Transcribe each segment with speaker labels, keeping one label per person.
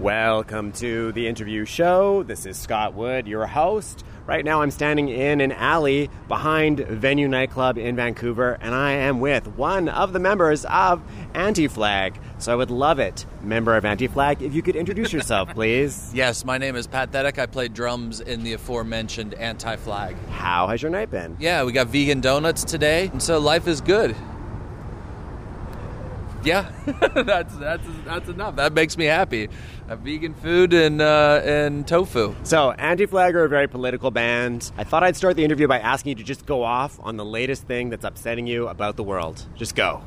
Speaker 1: Welcome to the interview show. This is Scott Wood, your host. Right now, I'm standing in an alley behind Venue Nightclub in Vancouver, and I am with one of the members of Anti Flag. So I would love it, member of Anti Flag, if you could introduce yourself, please.
Speaker 2: Yes, my name is Pat Thetic. I play drums in the aforementioned Anti Flag.
Speaker 1: How has your night been?
Speaker 2: Yeah, we got vegan donuts today, and so life is good. Yeah, that's that's that's enough. That makes me happy. Uh, vegan food and uh, and tofu.
Speaker 1: So, Anti Flag are a very political band. I thought I'd start the interview by asking you to just go off on the latest thing that's upsetting you about the world. Just go.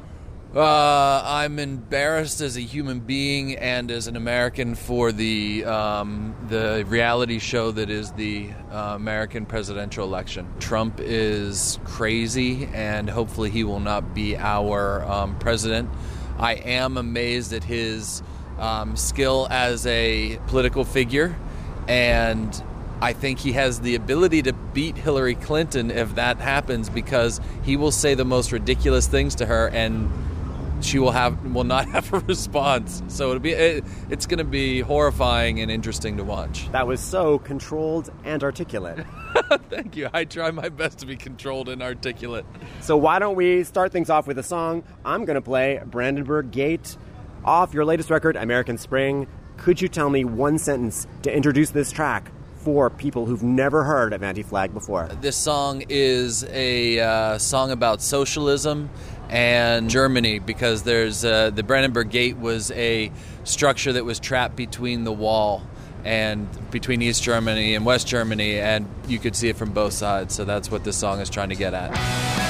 Speaker 2: Uh, I'm embarrassed as a human being and as an American for the um, the reality show that is the uh, American presidential election. Trump is crazy, and hopefully he will not be our um, president. I am amazed at his um, skill as a political figure, and I think he has the ability to beat Hillary Clinton if that happens because he will say the most ridiculous things to her and she will have will not have a response. So it'll be it, it's going to be horrifying and interesting to watch.
Speaker 1: That was so controlled and articulate.
Speaker 2: Thank you. I try my best to be controlled and articulate.
Speaker 1: So why don't we start things off with a song? I'm going to play Brandenburg Gate off your latest record, American Spring. Could you tell me one sentence to introduce this track for people who've never heard of Anti Flag before?
Speaker 2: This song is a uh, song about socialism and Germany because there's uh, the Brandenburg Gate was a structure that was trapped between the wall and between East Germany and West Germany, and you could see it from both sides. So that's what this song is trying to get at.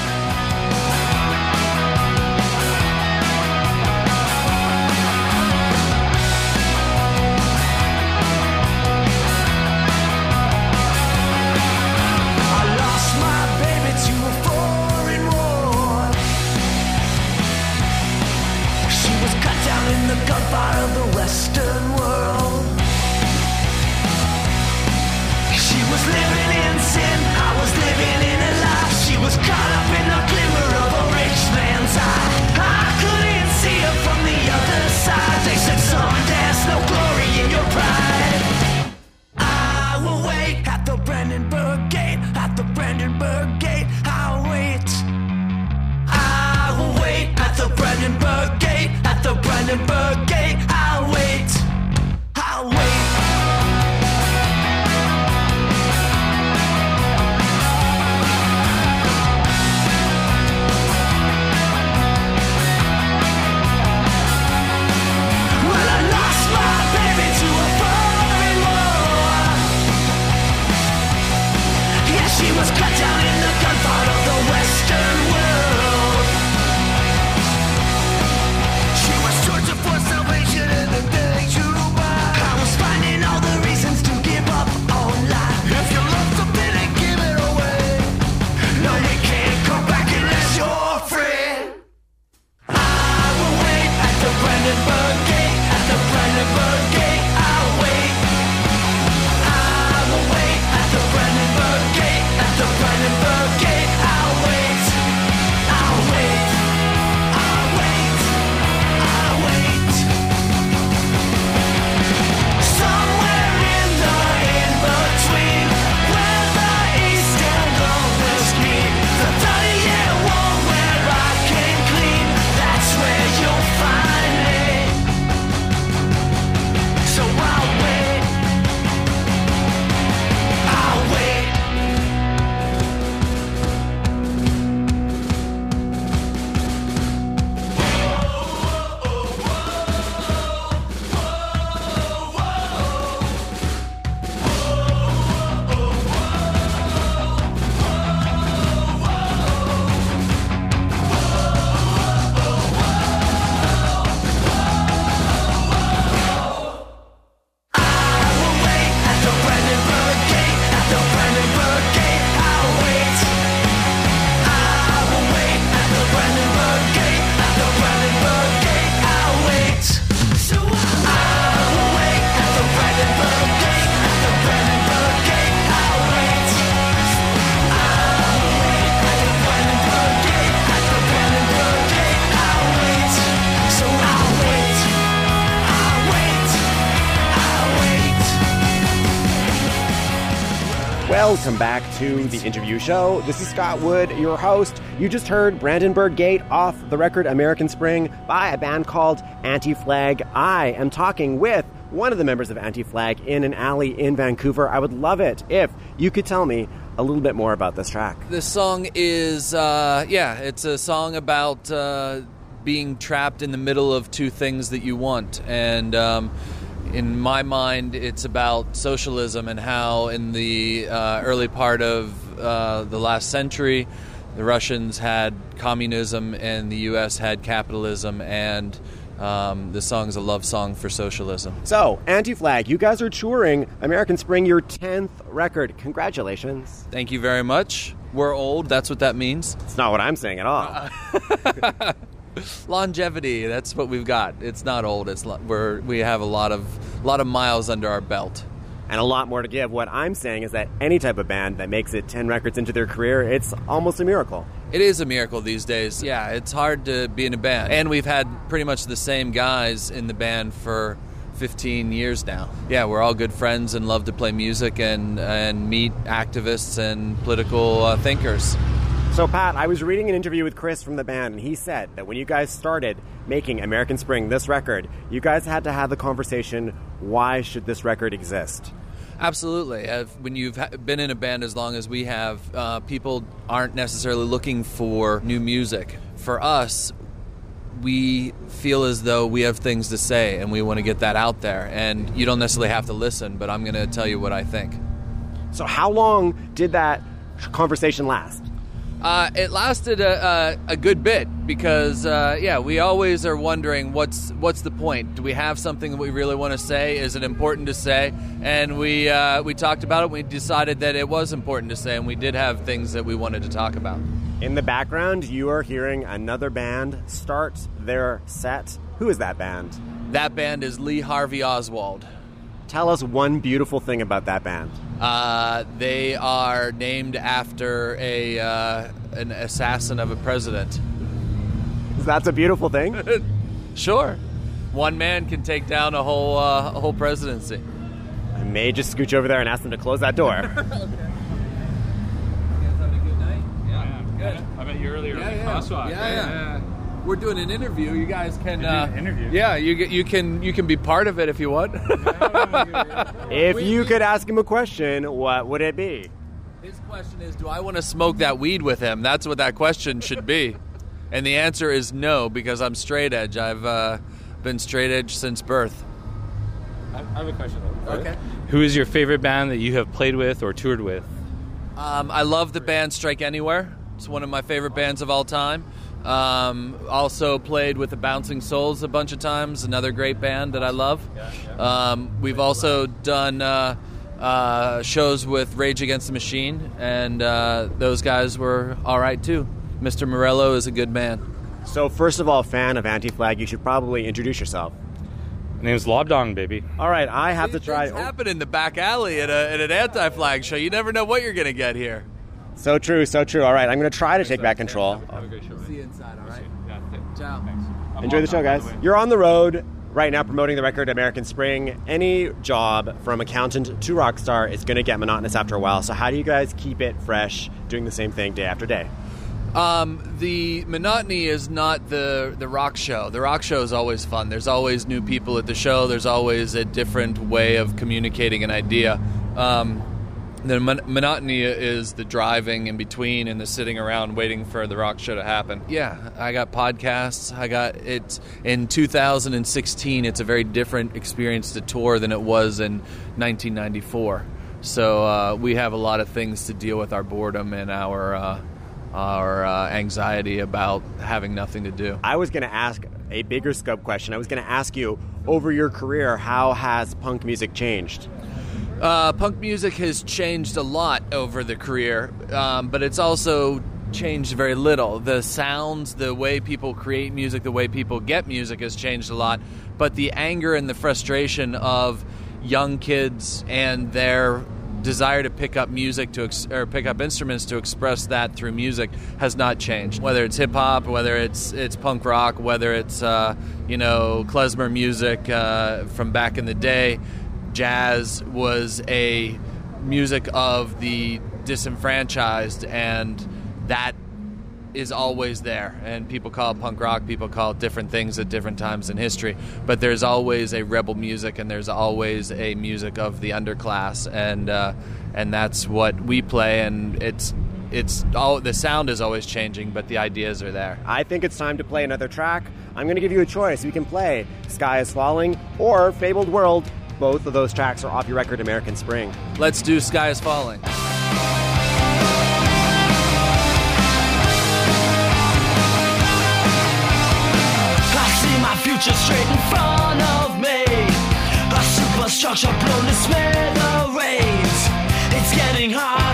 Speaker 1: Welcome back to the interview show. This is Scott Wood, your host. You just heard Brandenburg Gate off the record American Spring by a band called Anti Flag. I am talking with one of the members of Anti Flag in an alley in Vancouver. I would love it if you could tell me a little bit more about this track.
Speaker 2: This song is, uh, yeah, it's a song about uh, being trapped in the middle of two things that you want. And um, in my mind, it's about socialism and how, in the uh, early part of uh, the last century, the Russians had communism and the U.S. had capitalism, and um, this song is a love song for socialism.
Speaker 1: So, Anti Flag, you guys are touring American Spring, your 10th record. Congratulations.
Speaker 2: Thank you very much. We're old, that's what that means.
Speaker 1: It's not what I'm saying at all.
Speaker 2: Longevity, that's what we've got. It's not old. It's lo- we're, we have a lot of lot of miles under our belt.
Speaker 1: and a lot more to give. What I'm saying is that any type of band that makes it 10 records into their career, it's almost a miracle.
Speaker 2: It is a miracle these days. Yeah, it's hard to be in a band. And we've had pretty much the same guys in the band for 15 years now. Yeah, we're all good friends and love to play music and, and meet activists and political uh, thinkers.
Speaker 1: So, Pat, I was reading an interview with Chris from the band, and he said that when you guys started making American Spring, this record, you guys had to have the conversation why should this record exist?
Speaker 2: Absolutely. When you've been in a band as long as we have, uh, people aren't necessarily looking for new music. For us, we feel as though we have things to say and we want to get that out there. And you don't necessarily have to listen, but I'm going to tell you what I think.
Speaker 1: So, how long did that conversation last?
Speaker 2: Uh, it lasted a, a, a good bit because, uh, yeah, we always are wondering what's what's the point. Do we have something that we really want to say? Is it important to say? And we uh, we talked about it. We decided that it was important to say, and we did have things that we wanted to talk about.
Speaker 1: In the background, you are hearing another band start their set. Who is that band?
Speaker 2: That band is Lee Harvey Oswald.
Speaker 1: Tell us one beautiful thing about that band.
Speaker 2: Uh, they are named after a uh, an assassin of a president.
Speaker 1: That's a beautiful thing.
Speaker 2: Sure, one man can take down a whole uh, a whole presidency.
Speaker 1: I may just scooch over there and ask them to close that door. Okay.
Speaker 2: You guys having a good. Night? Yeah, yeah. good.
Speaker 3: I met you earlier
Speaker 2: Yeah,
Speaker 3: in the
Speaker 2: yeah.
Speaker 3: crosswalk.
Speaker 2: Yeah, yeah. We're doing an interview. You guys can uh,
Speaker 3: an interview?
Speaker 2: Yeah, you get- you can you can be part of it if you want.
Speaker 1: if you could ask him a question, what would it be?
Speaker 2: His question is, do I want to smoke that weed with him? That's what that question should be. And the answer is no, because I'm straight edge. I've uh, been straight edge since birth.
Speaker 3: I I have a question. though.
Speaker 2: Okay.
Speaker 3: Who is your favorite band that you have played with or toured with?
Speaker 2: Um, I love the band Strike Anywhere. It's one of my favorite bands of all time. Um, also played with the Bouncing Souls a bunch of times, another great band that I love. Um, we've also done uh, uh, shows with Rage Against the Machine, and uh, those guys were all right too. Mr. Morello is a good man.
Speaker 1: So, first of all, fan of Anti Flag, you should probably introduce yourself.
Speaker 3: My name's Lobdong, baby.
Speaker 1: All right, I have to
Speaker 2: These
Speaker 1: try.
Speaker 2: things happen in the back alley at, a, at an anti-flag show. You never know what you're going to get here.
Speaker 1: So true, so true. All right, I'm going to try to take back control.
Speaker 3: Have a great show.
Speaker 2: See you inside, all right?
Speaker 3: Yeah,
Speaker 2: Ciao.
Speaker 3: Thanks.
Speaker 1: Enjoy the show, guys. You're on the road right now promoting the record American Spring. Any job from accountant to rock star is going to get monotonous after a while. So, how do you guys keep it fresh doing the same thing day after day?
Speaker 2: Um, the monotony is not the the rock show. The rock show is always fun. There's always new people at the show. There's always a different way of communicating an idea. Um, the mon- monotony is the driving in between and the sitting around waiting for the rock show to happen. Yeah, I got podcasts. I got it in 2016. It's a very different experience to tour than it was in 1994. So uh, we have a lot of things to deal with our boredom and our uh, our uh, anxiety about having nothing to do.
Speaker 1: I was going to ask a bigger scope question. I was going to ask you over your career, how has punk music changed?
Speaker 2: Uh, punk music has changed a lot over the career, um, but it's also changed very little. The sounds, the way people create music, the way people get music has changed a lot, but the anger and the frustration of young kids and their desire to pick up music to ex- or pick up instruments to express that through music has not changed. Whether it's hip hop, whether it's it's punk rock, whether it's uh, you know klezmer music uh, from back in the day, jazz was a music of the disenfranchised, and that is always there. And people call it punk rock, people call it different things at different times in history. But there's always a rebel music, and there's always a music of the underclass, and uh, and that's what we play. And it's it's all the sound is always changing, but the ideas are there.
Speaker 1: I think it's time to play another track. I'm going to give you a choice. You can play Sky is Falling or Fabled World. Both of those tracks are off your record, American Spring.
Speaker 2: Let's do Sky is Falling.
Speaker 4: I see my future straight in front of me. A superstructure blown to smithereens. It's getting hard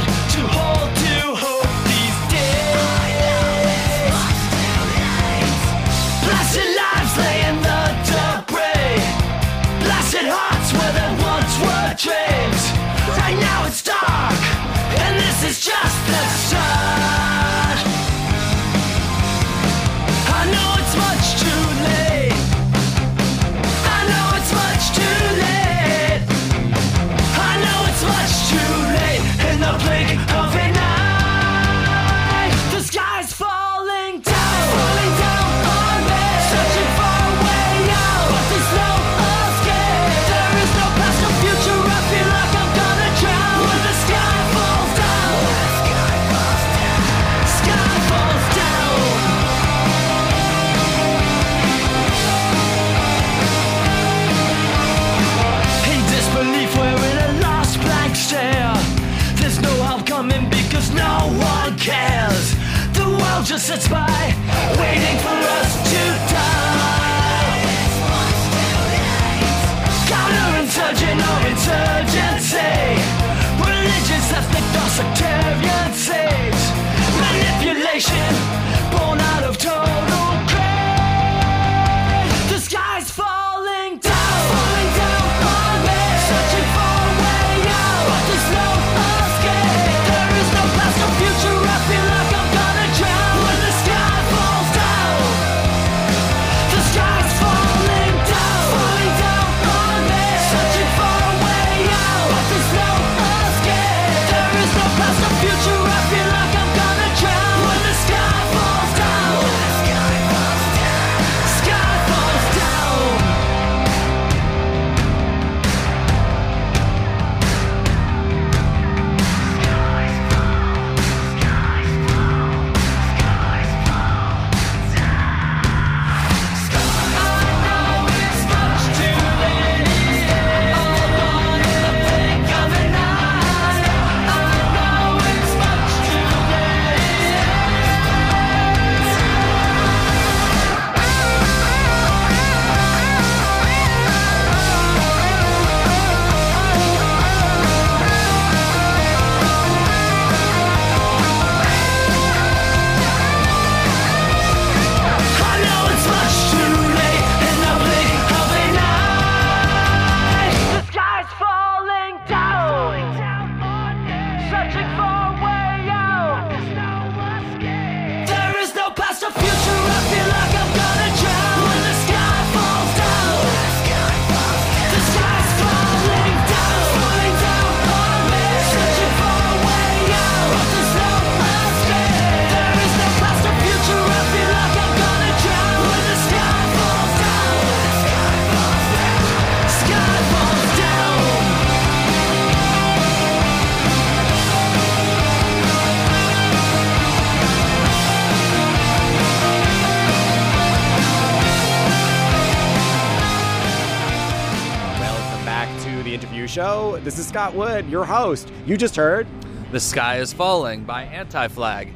Speaker 1: Scott Wood, your host. You just heard.
Speaker 2: The Sky is Falling by Anti Flag.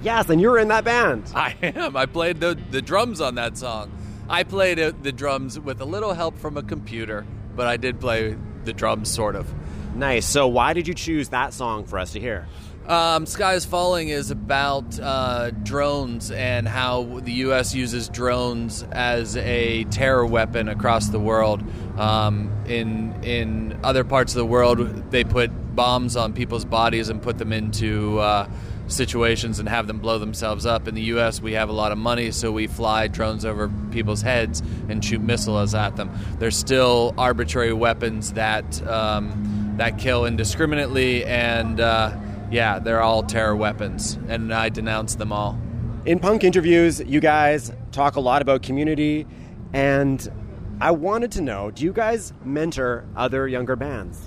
Speaker 1: Yes, and you're in that band.
Speaker 2: I am. I played the, the drums on that song. I played uh, the drums with a little help from a computer, but I did play the drums sort of.
Speaker 1: Nice. So, why did you choose that song for us to hear?
Speaker 2: Um, Sky is Falling is about uh, drones and how the U.S. uses drones as a terror weapon across the world. Um, in in other parts of the world, they put bombs on people's bodies and put them into uh, situations and have them blow themselves up. In the U.S., we have a lot of money, so we fly drones over people's heads and shoot missiles at them. They're still arbitrary weapons that. Um, that kill indiscriminately, and uh, yeah, they're all terror weapons, and I denounce them all.
Speaker 1: In punk interviews, you guys talk a lot about community, and I wanted to know do you guys mentor other younger bands?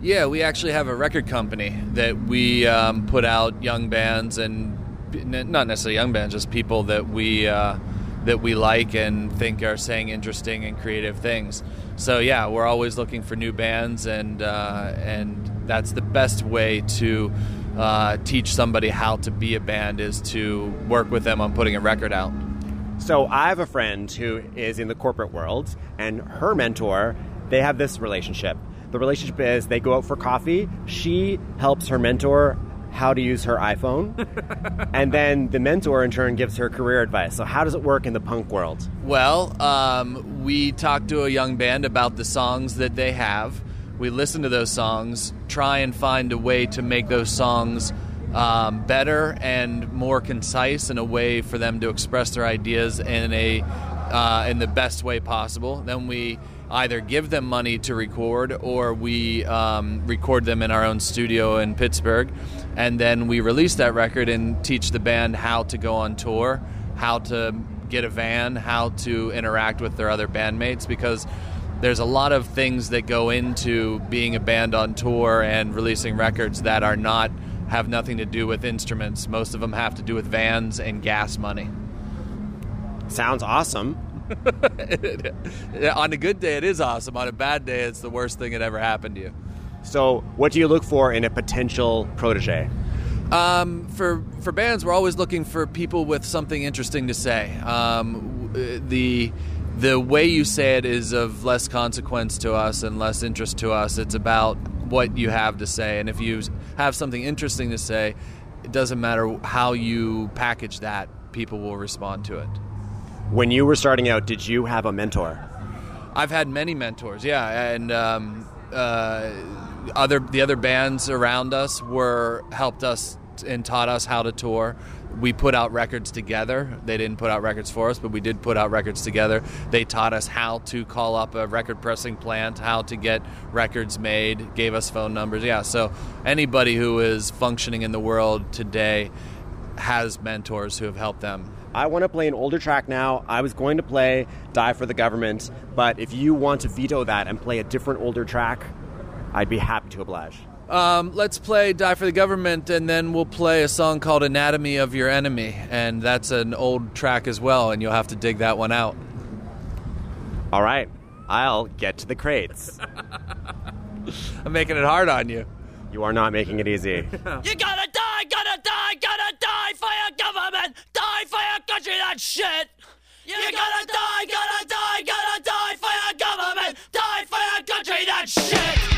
Speaker 2: Yeah, we actually have a record company that we um, put out young bands and not necessarily young bands, just people that we uh, that we like and think are saying interesting and creative things. So yeah, we're always looking for new bands, and uh, and that's the best way to uh, teach somebody how to be a band is to work with them on putting a record out.
Speaker 1: So I have a friend who is in the corporate world, and her mentor, they have this relationship. The relationship is they go out for coffee. She helps her mentor how to use her iPhone, and then the mentor in turn gives her career advice. So how does it work in the punk world?
Speaker 2: Well, um, we talk to a young band about the songs that they have. We listen to those songs, try and find a way to make those songs um, better and more concise, in a way for them to express their ideas in a uh, in the best way possible. Then we either give them money to record or we um, record them in our own studio in Pittsburgh, and then we release that record and teach the band how to go on tour, how to get a van, how to interact with their other bandmates because there's a lot of things that go into being a band on tour and releasing records that are not have nothing to do with instruments. Most of them have to do with vans and gas money.
Speaker 1: Sounds awesome.
Speaker 2: on a good day, it is awesome. On a bad day, it's the worst thing that ever happened to you.
Speaker 1: So what do you look for in a potential protege?
Speaker 2: Um, for for bands, we're always looking for people with something interesting to say. Um, the the way you say it is of less consequence to us and less interest to us. It's about what you have to say, and if you have something interesting to say, it doesn't matter how you package that. People will respond to it.
Speaker 1: When you were starting out, did you have a mentor?
Speaker 2: I've had many mentors, yeah, and um, uh, other the other bands around us were helped us and taught us how to tour. We put out records together. They didn't put out records for us, but we did put out records together. They taught us how to call up a record pressing plant, how to get records made, gave us phone numbers. Yeah, so anybody who is functioning in the world today has mentors who have helped them.
Speaker 1: I want to play an older track now. I was going to play Die for the Government, but if you want to veto that and play a different older track, I'd be happy to oblige.
Speaker 2: Um, let's play Die for the Government, and then we'll play a song called Anatomy of Your Enemy. And that's an old track as well, and you'll have to dig that one out.
Speaker 1: All right, I'll get to the crates.
Speaker 2: I'm making it hard on you.
Speaker 1: You are not making it easy.
Speaker 4: You gotta die, gotta die, gotta die for your government, die for your country, that shit. You gotta die, gotta die, gotta die for your government, die for your country, that shit.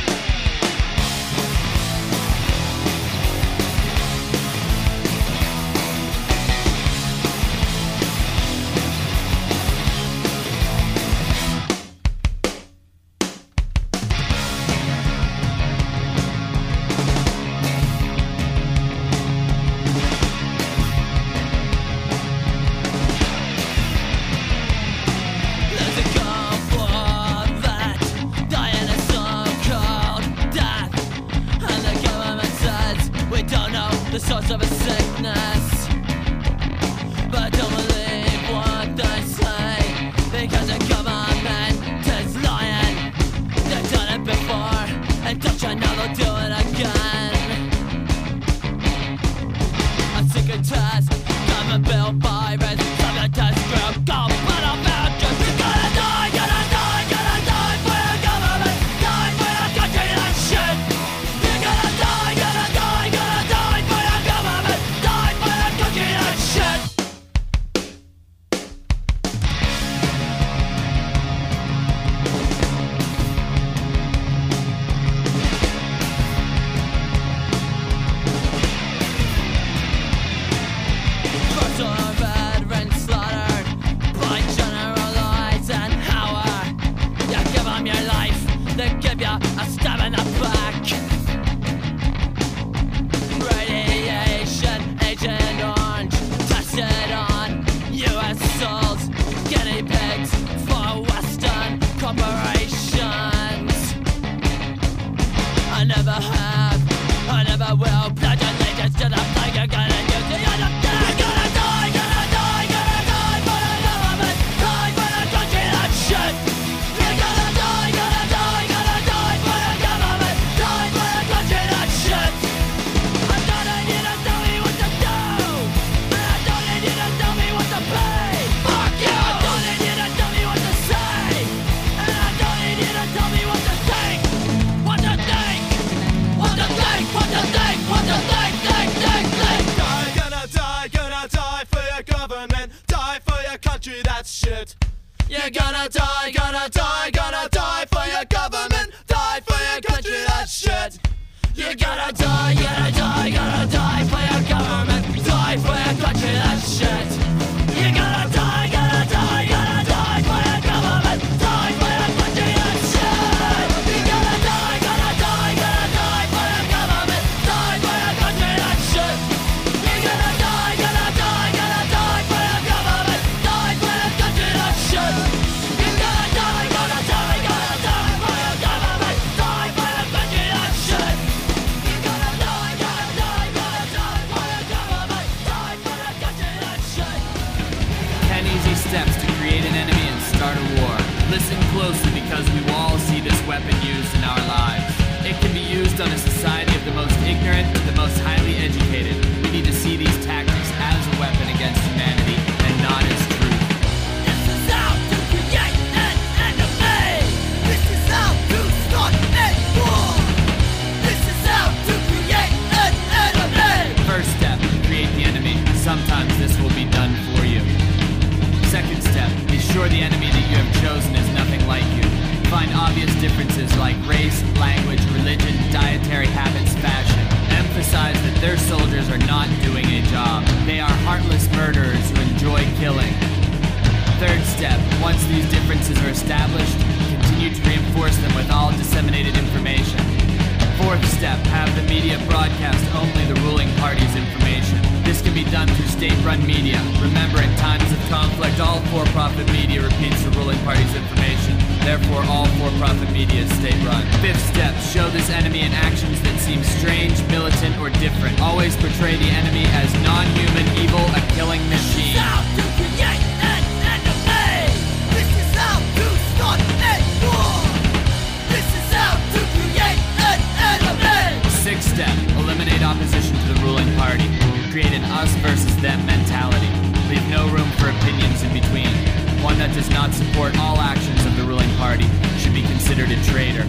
Speaker 4: The source of a sickness.
Speaker 2: Steps to create an enemy and start a war. Listen closely because we all see this weapon used in our lives. It can be used on a society of the most ignorant to the most highly educated. We need to see these tactics as a weapon against differences like race, language, religion, dietary habits, fashion. Emphasize that their soldiers are not doing a job. They are heartless murderers who enjoy killing. Third step, once these differences are established, continue to reinforce them with all disseminated information. Fourth step, have the media broadcast only the ruling party's information. This can be done through state-run media. Remember, in times of conflict, all for-profit media repeats the ruling party's information. Therefore, all for-profit media is state-run. Fifth step, show this enemy in actions that seem strange, militant, or different. Always portray the enemy as non-human, evil, a killing machine.
Speaker 4: How to create an enemy. This is how to start a war. This is how to create an enemy.
Speaker 2: Sixth step, eliminate opposition to the ruling party. Create an us versus them mentality. Leave no room for opinions in between. One that does not support all actions of the ruling party should be considered a traitor.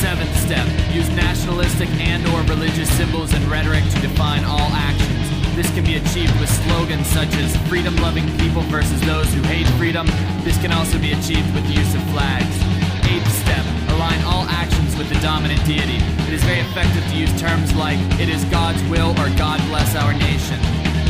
Speaker 2: Seventh step, use nationalistic and or religious symbols and rhetoric to define all actions. This can be achieved with slogans such as freedom-loving people versus those who hate freedom. This can also be achieved with the use of flags. Eighth step, align all actions with the dominant deity. It is very effective to use terms like, it is God's will or God bless our nation.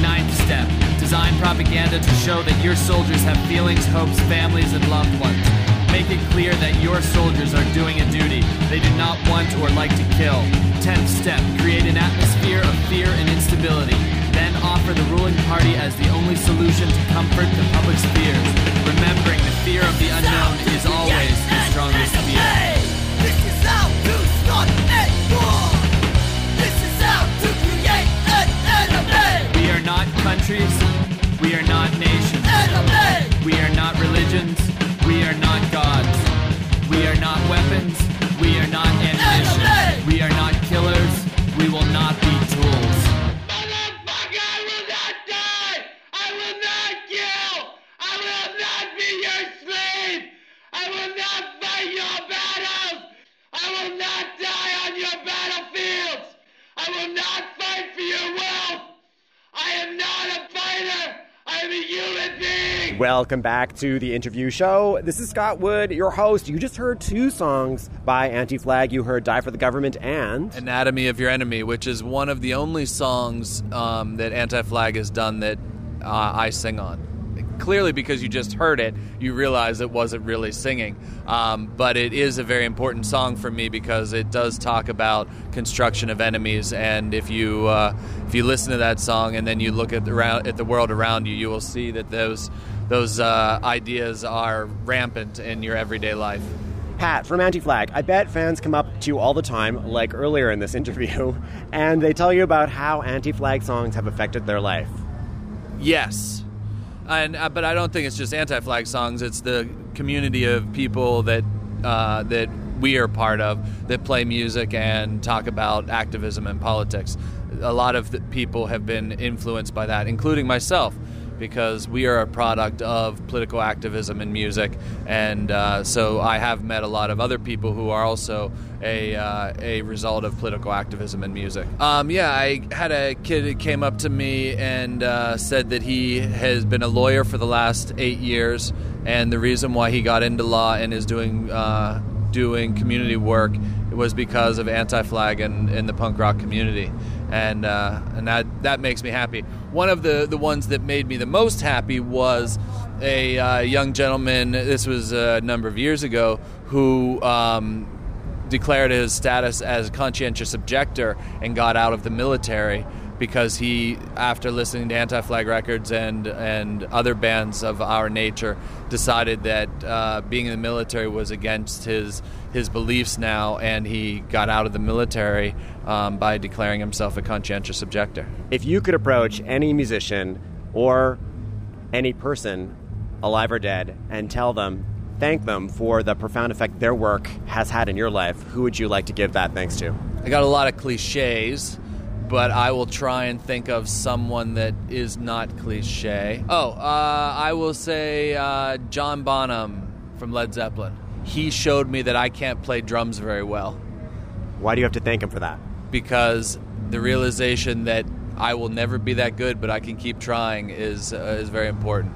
Speaker 2: Ninth step, design propaganda to show that your soldiers have feelings, hopes, families, and loved ones. Make it clear that your soldiers are doing a duty. They do not want or like to kill. Tenth step, create an atmosphere of fear and instability. Then offer the ruling party as the only solution to comfort the public's fears. Remembering the fear of the unknown is always the strongest fear.
Speaker 4: This is how to start a war. This is how to create an enemy.
Speaker 2: We are not countries. We are not
Speaker 1: Welcome back to the interview show. This is Scott Wood, your host. You just heard two songs by Anti Flag. You heard Die for the Government and.
Speaker 5: Anatomy of Your Enemy, which is one of the only songs um, that Anti Flag has done that uh, I sing on. Clearly, because you just heard it, you realize it wasn't really singing. Um, but it is a very important song for me because it does talk about construction of enemies. And if you uh, if you listen to that song and then you look at the at the world around you, you will see that those those uh, ideas are rampant in your everyday life.
Speaker 1: Pat from Anti Flag, I bet fans come up to you all the time, like earlier in this interview, and they tell you about how anti flag songs have affected their life.
Speaker 2: Yes, and uh, but I don't think it's just anti-flag songs. It's the community of people that uh, that we are part of that play music and talk about activism and politics. A lot of the people have been influenced by that, including myself. Because we are a product of political activism in music, and uh, so I have met a lot of other people who are also a uh, a result of political activism in music. Um, yeah, I had a kid that came up to me and uh, said that he has been a lawyer for the last eight years, and the reason why he got into law and is doing uh, doing community work was because of anti-flag and in the punk rock community, and uh, and that that makes me happy. One of the the ones that made me the most happy was a uh, young gentleman. This was a number of years ago who. Um, declared his status as a conscientious objector and got out of the military because he, after listening to Anti-Flag Records and and other bands of our nature, decided that uh, being in the military was against his his beliefs now, and he got out of the military um, by declaring himself a conscientious objector.
Speaker 1: If you could approach any musician or any person, alive or dead, and tell them, thank them for the profound effect their work has had in your life, who would you like to give that thanks to?
Speaker 2: I got a lot of cliches, but I will try and think of someone that is not cliche. Oh, uh, I will say uh, John Bonham from Led Zeppelin. He showed me that I can't play drums very well
Speaker 1: Why do you have to thank him for that?
Speaker 2: Because the realization that I will never be that good, but I can keep trying is uh, is very important.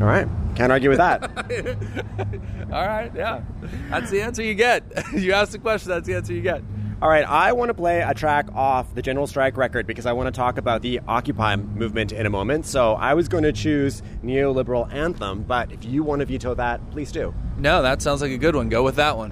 Speaker 1: All right. Can't argue with that.
Speaker 2: All right, yeah, that's the answer you get. you ask the question, that's the answer you get.
Speaker 1: All right, I want to play a track off the General Strike record because I want to talk about the Occupy movement in a moment. So I was going to choose Neoliberal Anthem, but if you want to veto that, please do.
Speaker 2: No, that sounds like a good one. Go with that one.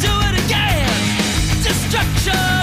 Speaker 4: Do it again. Destruction,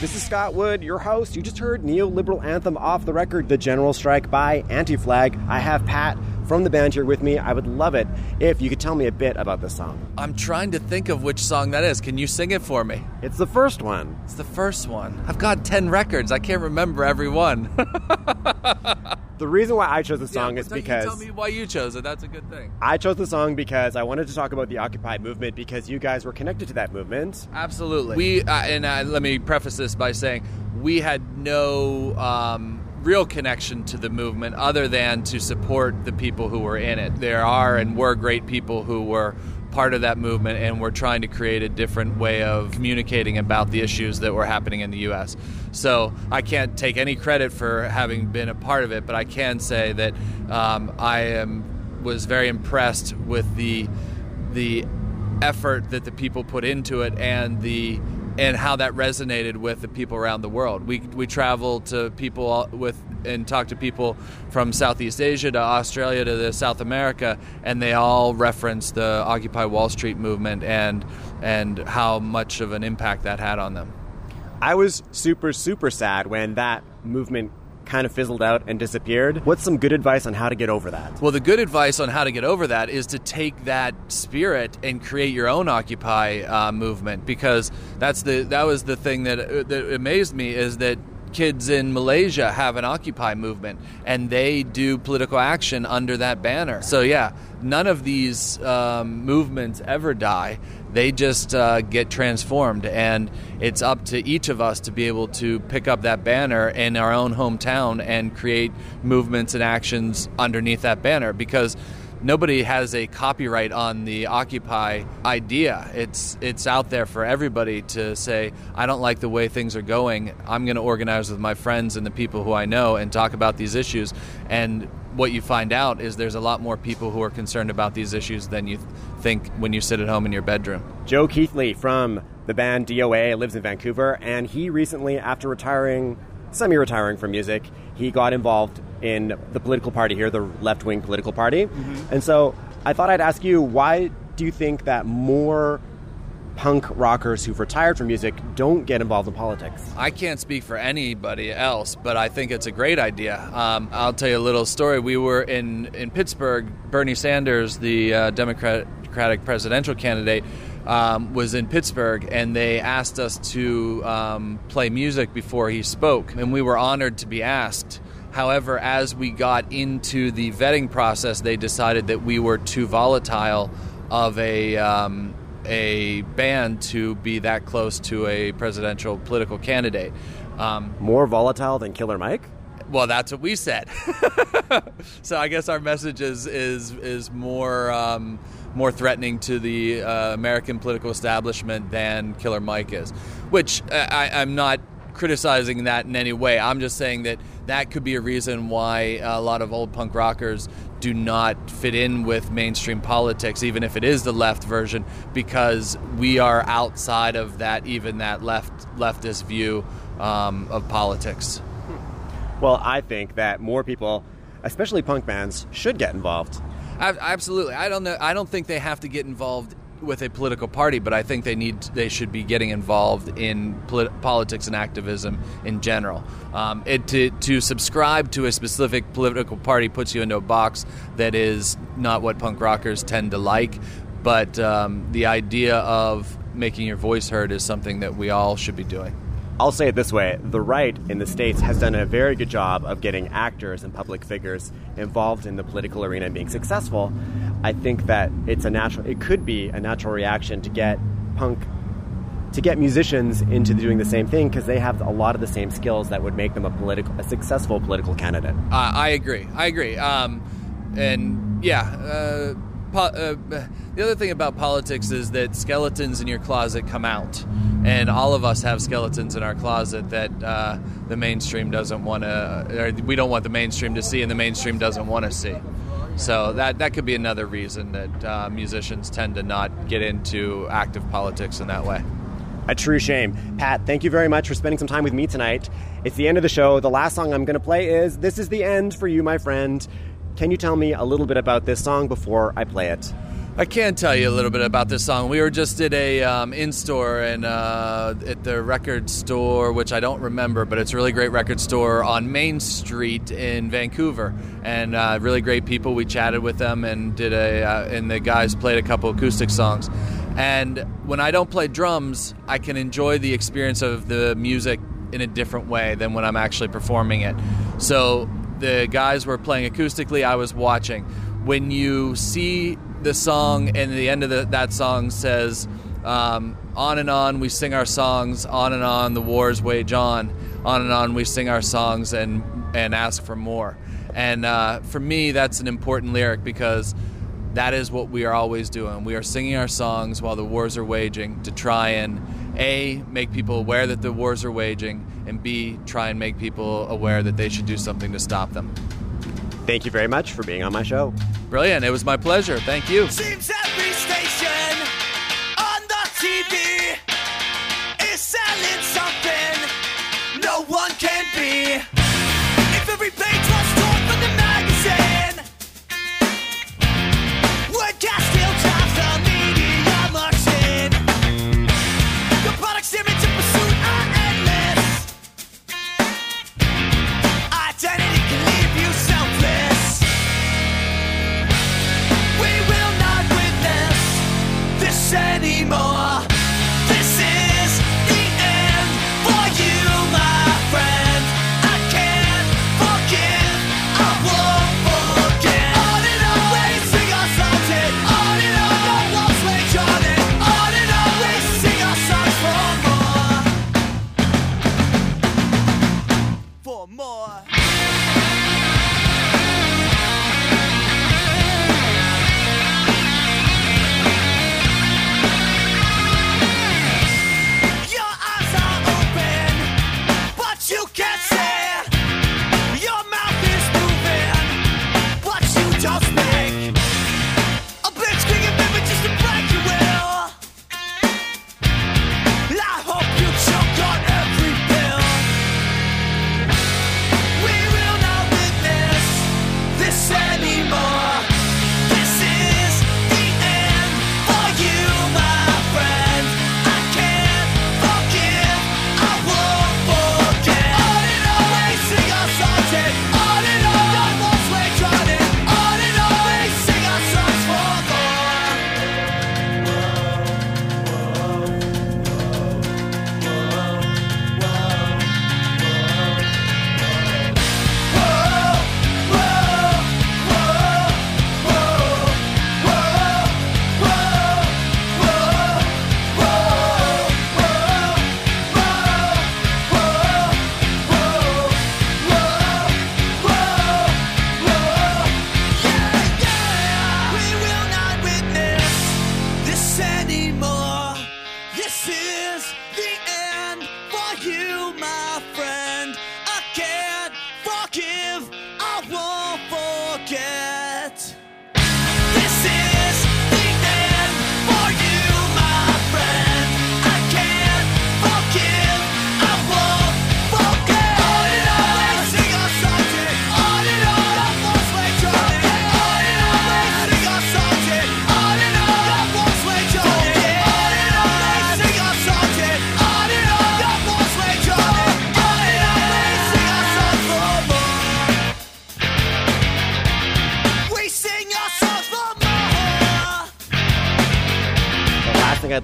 Speaker 4: This is
Speaker 1: Scott Wood, your host. You just heard neoliberal anthem off the record, The General Strike by Anti Flag. I have Pat from the band here with me. I would love it if you could tell me a bit about this song.
Speaker 2: I'm trying to think of which song that is. Can you sing it for me?
Speaker 1: It's the first one.
Speaker 2: It's the first one. I've got 10 records. I can't remember every one.
Speaker 1: The reason why I chose the song
Speaker 2: Yeah,
Speaker 1: is because
Speaker 2: Tell me why you chose it. That's a good thing.
Speaker 1: I chose the song because I wanted to talk about the Occupy movement because you guys were connected to that movement.
Speaker 2: Absolutely. We uh, and uh, let me preface this by saying we had no um, real connection to the movement other than to support the people who were in it. There are and were great people who were part of that movement and we're trying to create a different way of communicating about the issues that were happening in the US. So I can't take any credit for having been a part of it, but I can say that um, I am was very impressed with the the effort that the people put into it and the and how that resonated with the people around the world. We we travel to people with and talk to people from Southeast Asia to Australia to the South America, and they all reference the Occupy Wall Street movement and and how much of an impact that had on them.
Speaker 1: I was super, super sad when that movement kind of fizzled out and disappeared. What's some good advice on how to get over that?
Speaker 2: Well, the good advice on how to get over that is to take that spirit and create your own Occupy uh, movement because that's the that was the thing that that amazed me is that kids in Malaysia have an Occupy movement and they do political action under that banner. So yeah, none of these um, movements ever die. They just uh, get transformed, and it's up to each of us to be able to pick up that banner in our own hometown and create movements and actions underneath that banner because nobody has a copyright on the occupy idea. It's it's out there for everybody to say i don't like the way things are going. I'm going to organize with my friends and the people who i know and talk about these issues. And what you find out is there's a lot more people who are concerned about these issues than you think when you sit at home in your bedroom.
Speaker 1: Joe Keithley from the band DOA lives in Vancouver, and he recently, after retiring, semi retiring from music, he got involved in the political party here, the left wing political party. And so I thought I'd ask you why do you think that more punk rockers who've retired from music don't get involved in politics?
Speaker 2: I can't speak for anybody else, but I think it's a great idea. Um, I'll tell you a little story. We were in, in Pittsburgh. Bernie Sanders, the uh, Democratic presidential candidate, um, was in Pittsburgh, and they asked us to um, play music before he spoke, and we were honored to be asked. However, as we got into the vetting process, they decided that we were too volatile of a um, a band to be that close to a presidential political candidate. Um,
Speaker 1: More volatile than Killer Mike?
Speaker 2: well, that's what we said. so I guess our message is is is more um, more threatening to the uh, American political establishment than Killer Mike is, which uh, I, I'm not criticizing that in any way. I'm just saying that that could be a reason why a lot of old punk rockers do not fit in with mainstream politics, even if it is the left version, because we are outside of that, even that left leftist view um, of politics.
Speaker 1: Well, I think that more people, especially punk bands, should get involved.
Speaker 2: Ab- Absolutely. I don't know. I don't think they have to get involved with a political party, but I think they need. They should be getting involved in polit- politics and activism in general. Um, it, to to subscribe to a specific political party puts you into a box that is not what punk rockers tend to like. But um, the idea of making your voice heard is something that we all should be doing.
Speaker 1: I'll say it this way the right in the States has done a very good job of getting actors and public figures involved in the political arena and being successful. I think that it's a natural, it could be a natural reaction to get punk, to get musicians into doing the same thing because they have a lot of the same skills that would make them a political, a successful political candidate.
Speaker 2: Uh, I agree. I agree. Um, and yeah, uh, po- uh, the other thing about politics is that skeletons in your closet come out, and all of us have skeletons in our closet that uh, the mainstream doesn't want to, or we don't want the mainstream to see, and the mainstream doesn't want to see. So that that could be another reason that uh, musicians tend to not get into active politics in that way.
Speaker 1: A true shame. Pat, thank you very much for spending some time with me tonight. It's the end of the show. The last song I'm going to play is This is the End for You, my friend. Can you tell me a little bit about this song before I play it?
Speaker 4: I can tell you a little bit about this song. We were just at a um, in store and uh, at the record store, which I don't remember, but it's a really great record store on Main Street in Vancouver, and uh, really great people. We chatted with them and did a, uh, and the guys played a couple acoustic songs. And when I don't play drums, I can enjoy the experience of the music in a different way than when I'm actually performing it. So the guys were playing acoustically, I was watching. When you see the song and the end of the, that song says, um, on and on we sing our songs, on and on the wars wage on, on and on we sing our songs and, and ask for more. And uh, for me, that's an important lyric because that is what we are always doing. We are singing our songs while the wars are waging to try and A, make people aware that the wars are waging, and B, try and make people aware that they should do something to stop them.
Speaker 1: Thank you very much for being on my show.
Speaker 4: Brilliant. It was my pleasure. Thank you.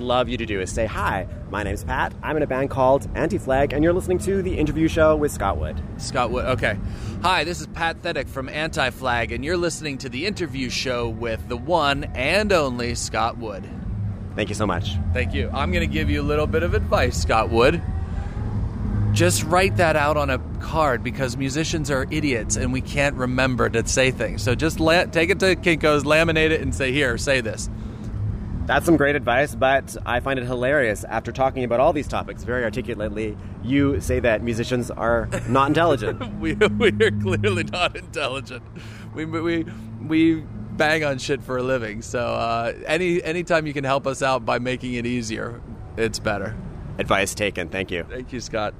Speaker 1: Love you to do is say, Hi, my name's Pat. I'm in a band called Anti Flag, and you're listening to The Interview Show with Scott Wood.
Speaker 4: Scott Wood. Okay. Hi, this is Pat Thetic from Anti Flag, and you're listening to the interview show with the one and only Scott Wood.
Speaker 1: Thank you so much.
Speaker 4: Thank you. I'm going to give you a little bit of advice, Scott Wood. Just write that out on a card because musicians are idiots and we can't remember to say things. So just la- take it to Kinko's, laminate it, and say, Here, say this.
Speaker 1: That's some great advice, but I find it hilarious after talking about all these topics very articulately. You say that musicians are not intelligent.
Speaker 4: we, we are clearly not intelligent. We, we, we bang on shit for a living. So uh, any anytime you can help us out by making it easier, it's better.
Speaker 1: Advice taken. Thank you.
Speaker 4: Thank you, Scott.